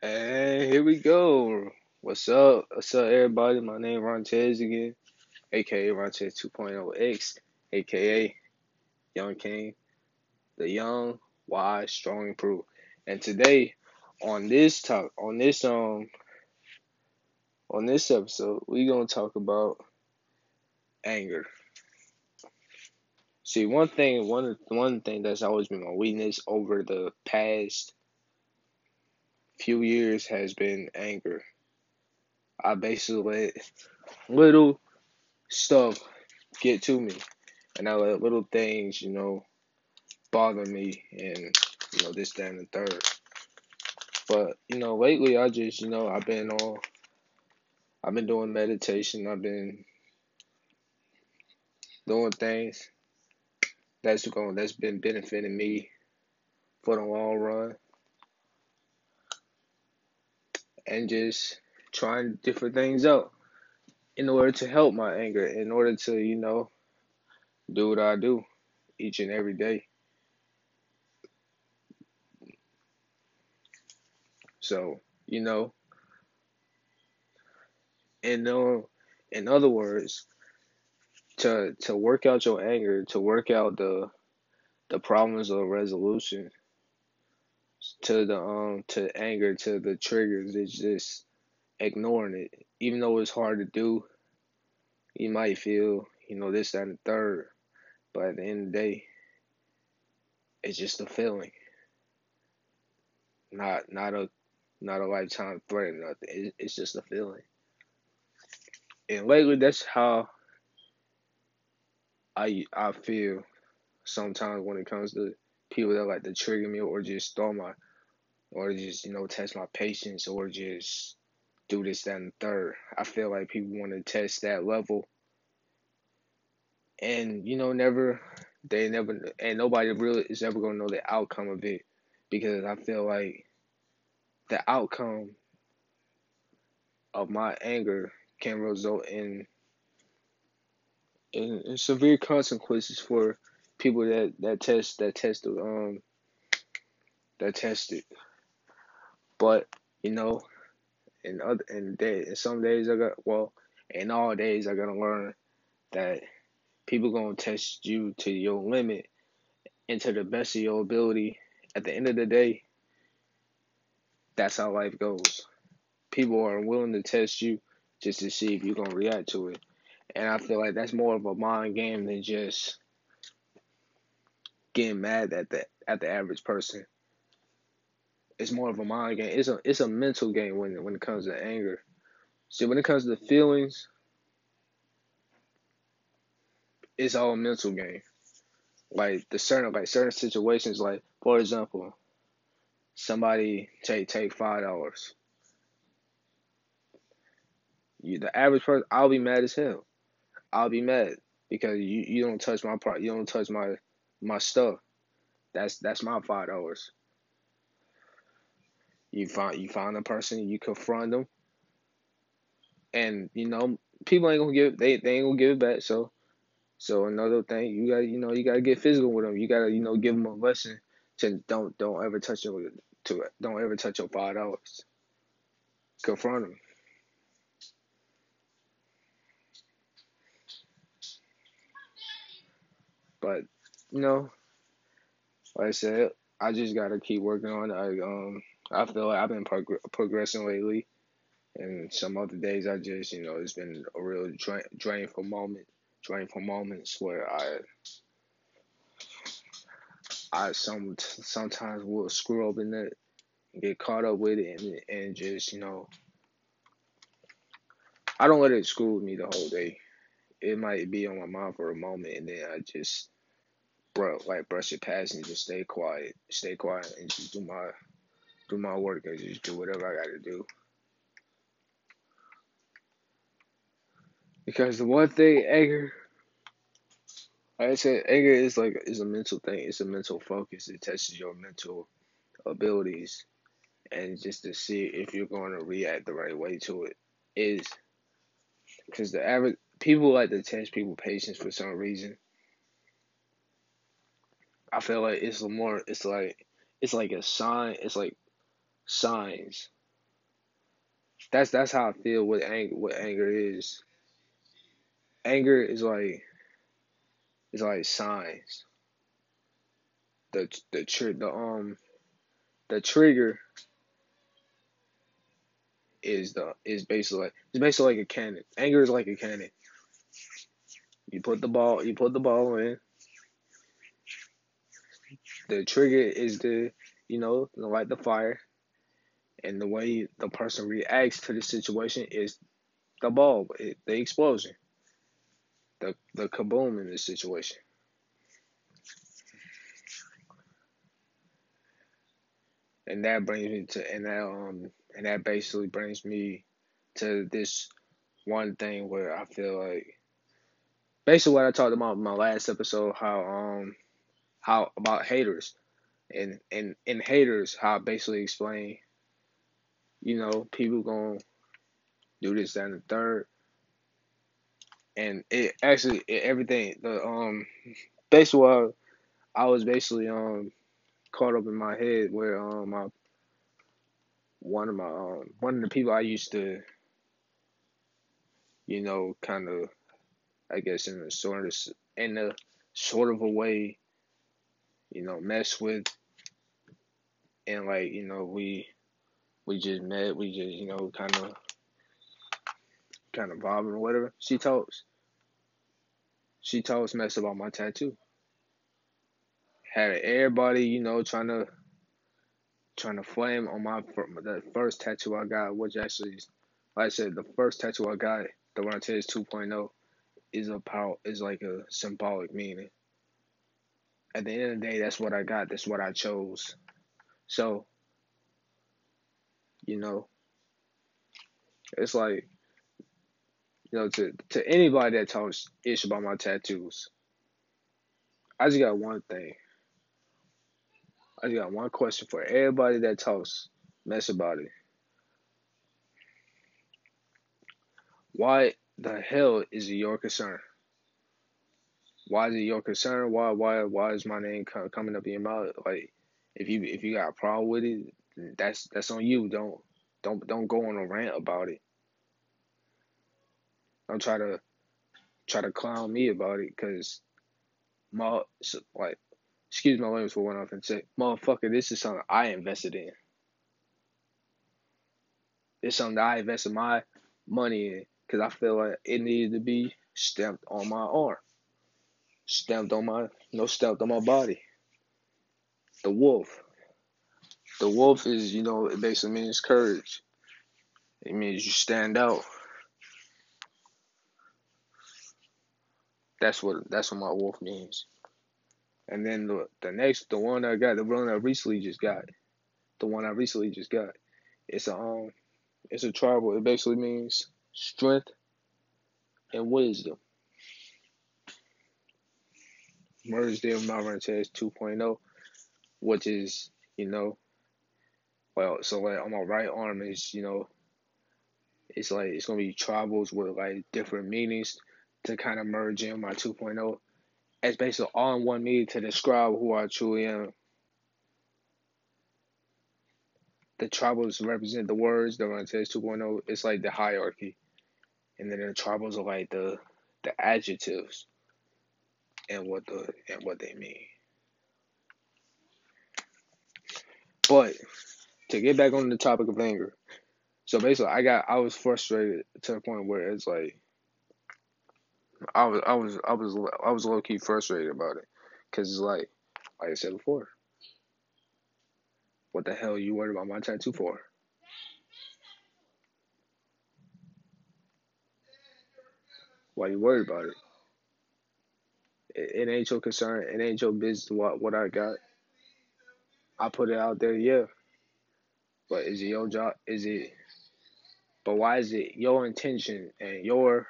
And here we go. What's up? What's up, everybody? My name Rontez again, aka Rontez 2.0X, aka Young King, the young, wise, strong, improved. And today, on this talk, on this um, on this episode, we're gonna talk about anger. See, one thing, one one thing that's always been my weakness over the past few years has been anger. I basically let little stuff get to me, and I let little things, you know, bother me, and you know this, that, and the third. But you know, lately I just, you know, I've been on, I've been doing meditation. I've been doing things that's going, that's been benefiting me for the long run, and just trying different things out in order to help my anger, in order to, you know, do what I do each and every day. So, you know, in uh, in other words, to to work out your anger, to work out the the problems of resolution, to the um to anger, to the triggers, it's just ignoring it. Even though it's hard to do, you might feel, you know, this, that, and the third. But at the end of the day, it's just a feeling. Not not a not a lifetime threat or nothing. it's just a feeling. And lately that's how I I feel sometimes when it comes to people that like to trigger me or just throw my or just, you know, test my patience or just do this, that, and third. I feel like people want to test that level. And, you know, never, they never, and nobody really is ever going to know the outcome of it because I feel like the outcome of my anger can result in, in, in severe consequences for people that, that test, that test, um, that test it. But, you know, and other and day and some days I got well, and all days I gotta learn that people gonna test you to your limit and to the best of your ability. At the end of the day, that's how life goes. People are willing to test you just to see if you're gonna react to it. And I feel like that's more of a mind game than just getting mad at the at the average person. It's more of a mind game. It's a it's a mental game when when it comes to anger. See, when it comes to feelings, it's all a mental game. Like the certain like certain situations, like for example, somebody take take five dollars. You the average person, I'll be mad as hell. I'll be mad because you, you don't touch my part, you don't touch my my stuff. That's that's my five dollars. You find you find a person, you confront them, and you know people ain't gonna give they they ain't gonna give it back. So so another thing you got you know you gotta get physical with them. You gotta you know give them a lesson to don't don't ever touch your to don't ever touch your five dollars. Confront them. But you know, like I said, I just gotta keep working on it. I um I feel like I've been prog- progressing lately, and some other days I just you know it's been a real drain drainful moment, drainful moments where I I some sometimes will screw up in it, get caught up with it, and and just you know I don't let it screw me the whole day. It might be on my mind for a moment, and then I just bro like brush it past and just stay quiet, stay quiet, and just do my do my work and just do whatever I got to do. Because the one thing anger, like I said, anger is like is a mental thing. It's a mental focus. It tests your mental abilities, and just to see if you're going to react the right way to it is because the average people like to test people patience for some reason. I feel like it's more. It's like it's like a sign. It's like signs that's that's how I feel what anger what anger is. Anger is like it's like signs. The the tr- the um the trigger is the is basically like it's basically like a cannon. Anger is like a cannon. You put the ball you put the ball in. The trigger is the you know, light the fire. And the way the person reacts to the situation is the ball, the explosion, the the kaboom in this situation. And that brings me to and that um and that basically brings me to this one thing where I feel like basically what I talked about in my last episode, how um how about haters and and and haters, how I basically explain, you know, people gonna do this, and the third. And it actually it, everything the um basically I was basically um caught up in my head where um my one of my um one of the people I used to you know kind of I guess in a sort of in a sort of a way you know mess with and like you know we we just met we just you know kind of kind of vibing or whatever she told she told us mess about my tattoo had everybody you know trying to trying to flame on my the first tattoo I got, which actually, like I said, the first tattoo I got, the one i tell oh, is 2.0, is a is like a symbolic meaning. At the end of the day, that's what I got. That's what I chose. So, you know, it's like, you know, to to anybody that talks ish about my tattoos, I just got one thing. I just got one question for everybody that talks mess about it. Why the hell is it your concern? Why is it your concern? Why why why is my name coming up in your mouth? Like if you if you got a problem with it, that's that's on you. Don't don't don't go on a rant about it. Don't try to try to clown me about it because my like excuse my language for one off and say, motherfucker, this is something I invested in. It's something I invested my money in because I feel like it needed to be stamped on my arm, stamped on my, no, stamped on my body. The wolf. The wolf is, you know, it basically means courage. It means you stand out. That's what that's what my wolf means. And then the the next, the one I got, the one I recently just got, the one I recently just got, it's a um, it's a tribal. It basically means strength and wisdom. Mersdale Malvern 2.0, which is you know, well, so like on my right arm is you know, it's like it's gonna be tribals with like different meanings to kind of merge in my 2.0 It's basically all in one meaning to describe who I truly am. The tribals represent the words, the Montez 2.0, it's like the hierarchy. And then the tribals are like the the adjectives and what the and what they mean. But to get back on the topic of anger, so basically I got I was frustrated to the point where it's like I was I was I was I was low key frustrated about it, cause it's like like I said before. What the hell are you worried about my tattoo for? Why you worried about it? it? It ain't your concern. It ain't your business what what I got. I put it out there, yeah. But is it your job? Is it? But why is it your intention and your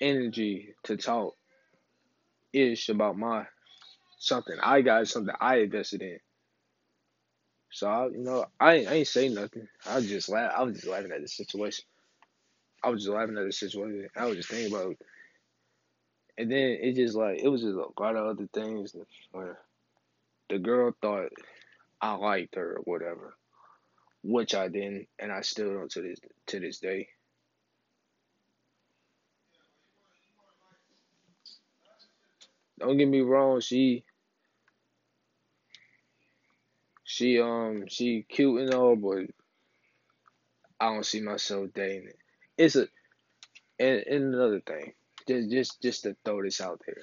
energy to talk ish about my something I got, something I invested in. So I, you know, I, I ain't say nothing. I was just laugh. I was just laughing at the situation. I was just laughing at the situation. I was just thinking about, it. and then it just like it was just a lot of other things where the girl thought I liked her or whatever, which I didn't, and I still don't to this to this day. Don't get me wrong, she she um she cute and all, but I don't see myself dating it. It's a and, and another thing, just just just to throw this out there.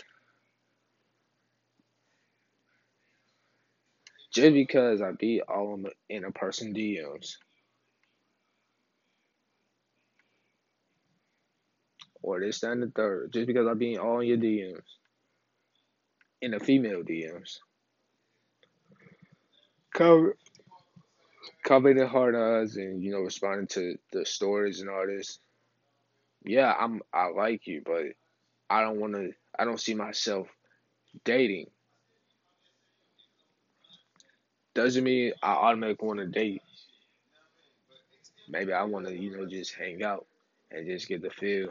Just because I be all in a person DMs or this and the third, just because I be all in your DMs in the female DMs. Cover covering the hard eyes and you know responding to the stories and all this. Yeah, I'm I like you, but I don't want to. I don't see myself dating. Doesn't mean I automatically want to date. Maybe I want to, you know, just hang out and just get the feel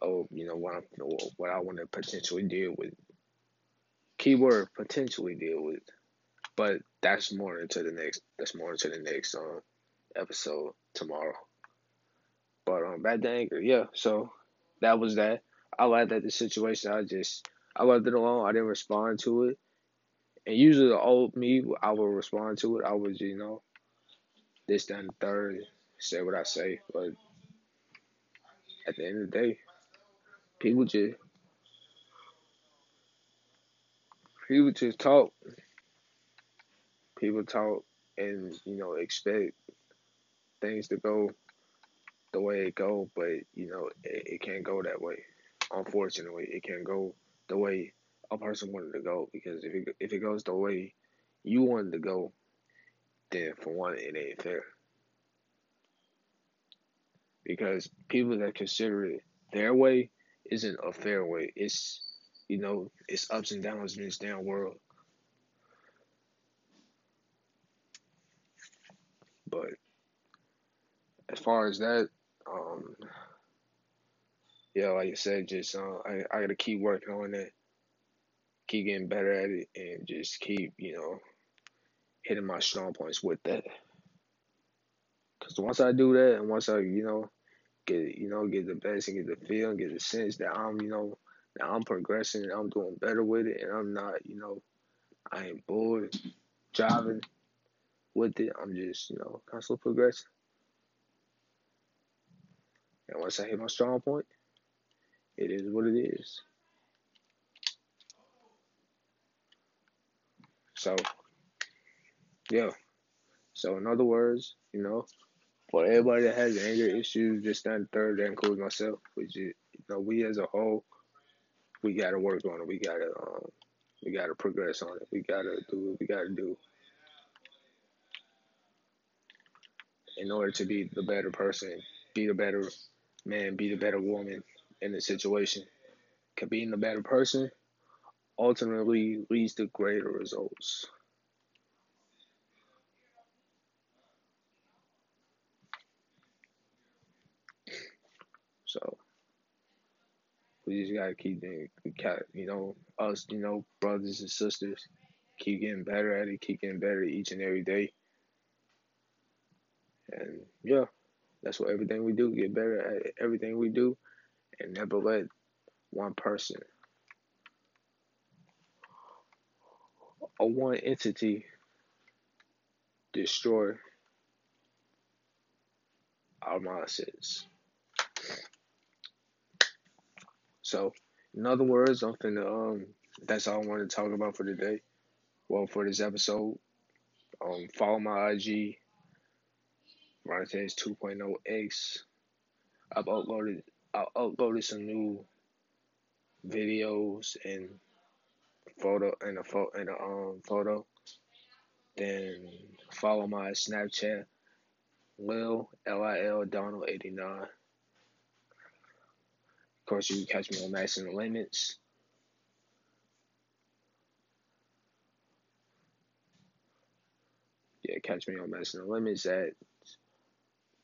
of, you know, what I'm, what I want to potentially deal with. Keyword potentially deal with, but that's more into the next. That's more into the next um episode tomorrow. But um, back to anger, yeah. So that was that. I laughed at the situation. I just I left it alone. I didn't respond to it. And usually the old me, I would respond to it. I would, you know, this, then the third, say what I say. But at the end of the day, people just people just talk. People talk and, you know, expect things to go the way it go, but you know, it, it can't go that way. Unfortunately, it can't go the way a person wanted to go because if it if it goes the way you wanted to go, then for one, it ain't fair. Because people that consider it their way isn't a fair way. It's you know, it's ups and downs in this damn world. But as far as that, um, yeah, like I said, just uh, I I gotta keep working on it keep getting better at it and just keep, you know, hitting my strong points with that. Because once I do that and once I, you know, get, you know, get the best and get the feel and get the sense that I'm, you know, that I'm progressing and I'm doing better with it and I'm not, you know, I ain't bored driving with it. I'm just, you know, constantly progressing. And once I hit my strong point, it is what it is. So, yeah. So, in other words, you know, for everybody that has anger issues, just stand third, that includes myself, which is, you know, we as a whole, we gotta work on it. We gotta, um, we gotta progress on it. We gotta do what we gotta do in order to be the better person, be the better man, be the better woman in the situation. Cause being the better person ultimately leads to greater results. So we just gotta keep doing, you know, us, you know, brothers and sisters, keep getting better at it, keep getting better each and every day. And yeah, that's what everything we do, get better at everything we do, and never let one person or one entity destroy our mindsets. So, in other words, I'm finna, um, that's all I wanted to talk about for today. Well, for this episode, um, follow my IG, Ronatez 2.0x. I've uploaded, I uploaded some new videos and photo in a photo and a um photo. Then follow my Snapchat, Lil L I L Donald eighty nine. Of course, you can catch me on Maximum Limits. Yeah, catch me on Maximum Limits at,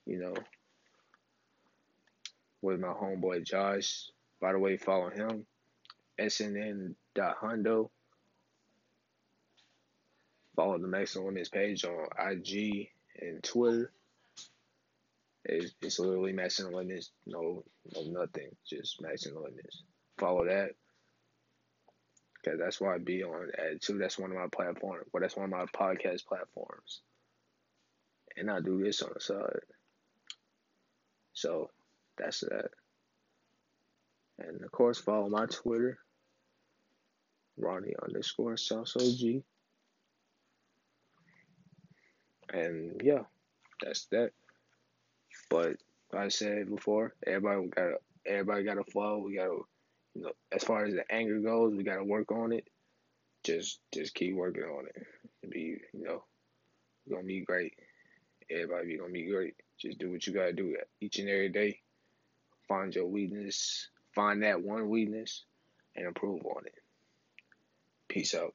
you know, with my homeboy Josh. By the way, follow him. SNN.hundo. Follow the Maximum Limits page on IG and Twitter. It's, it's literally Maximum Witness, no, no nothing, just Maximum Witness. Follow that, cause that's why I be on Attitude. That's one of my platforms. Well, that's one of my podcast platforms, and I do this on the side. So that's that. And of course, follow my Twitter, Ronnie underscore Sauce OG. And yeah, that's that. But like I said before, everybody got everybody got to flow. We got to, you know, as far as the anger goes, we got to work on it. Just just keep working on it. Be you know, gonna be great. Everybody be gonna be great. Just do what you gotta do each and every day. Find your weakness. Find that one weakness and improve on it. Peace out.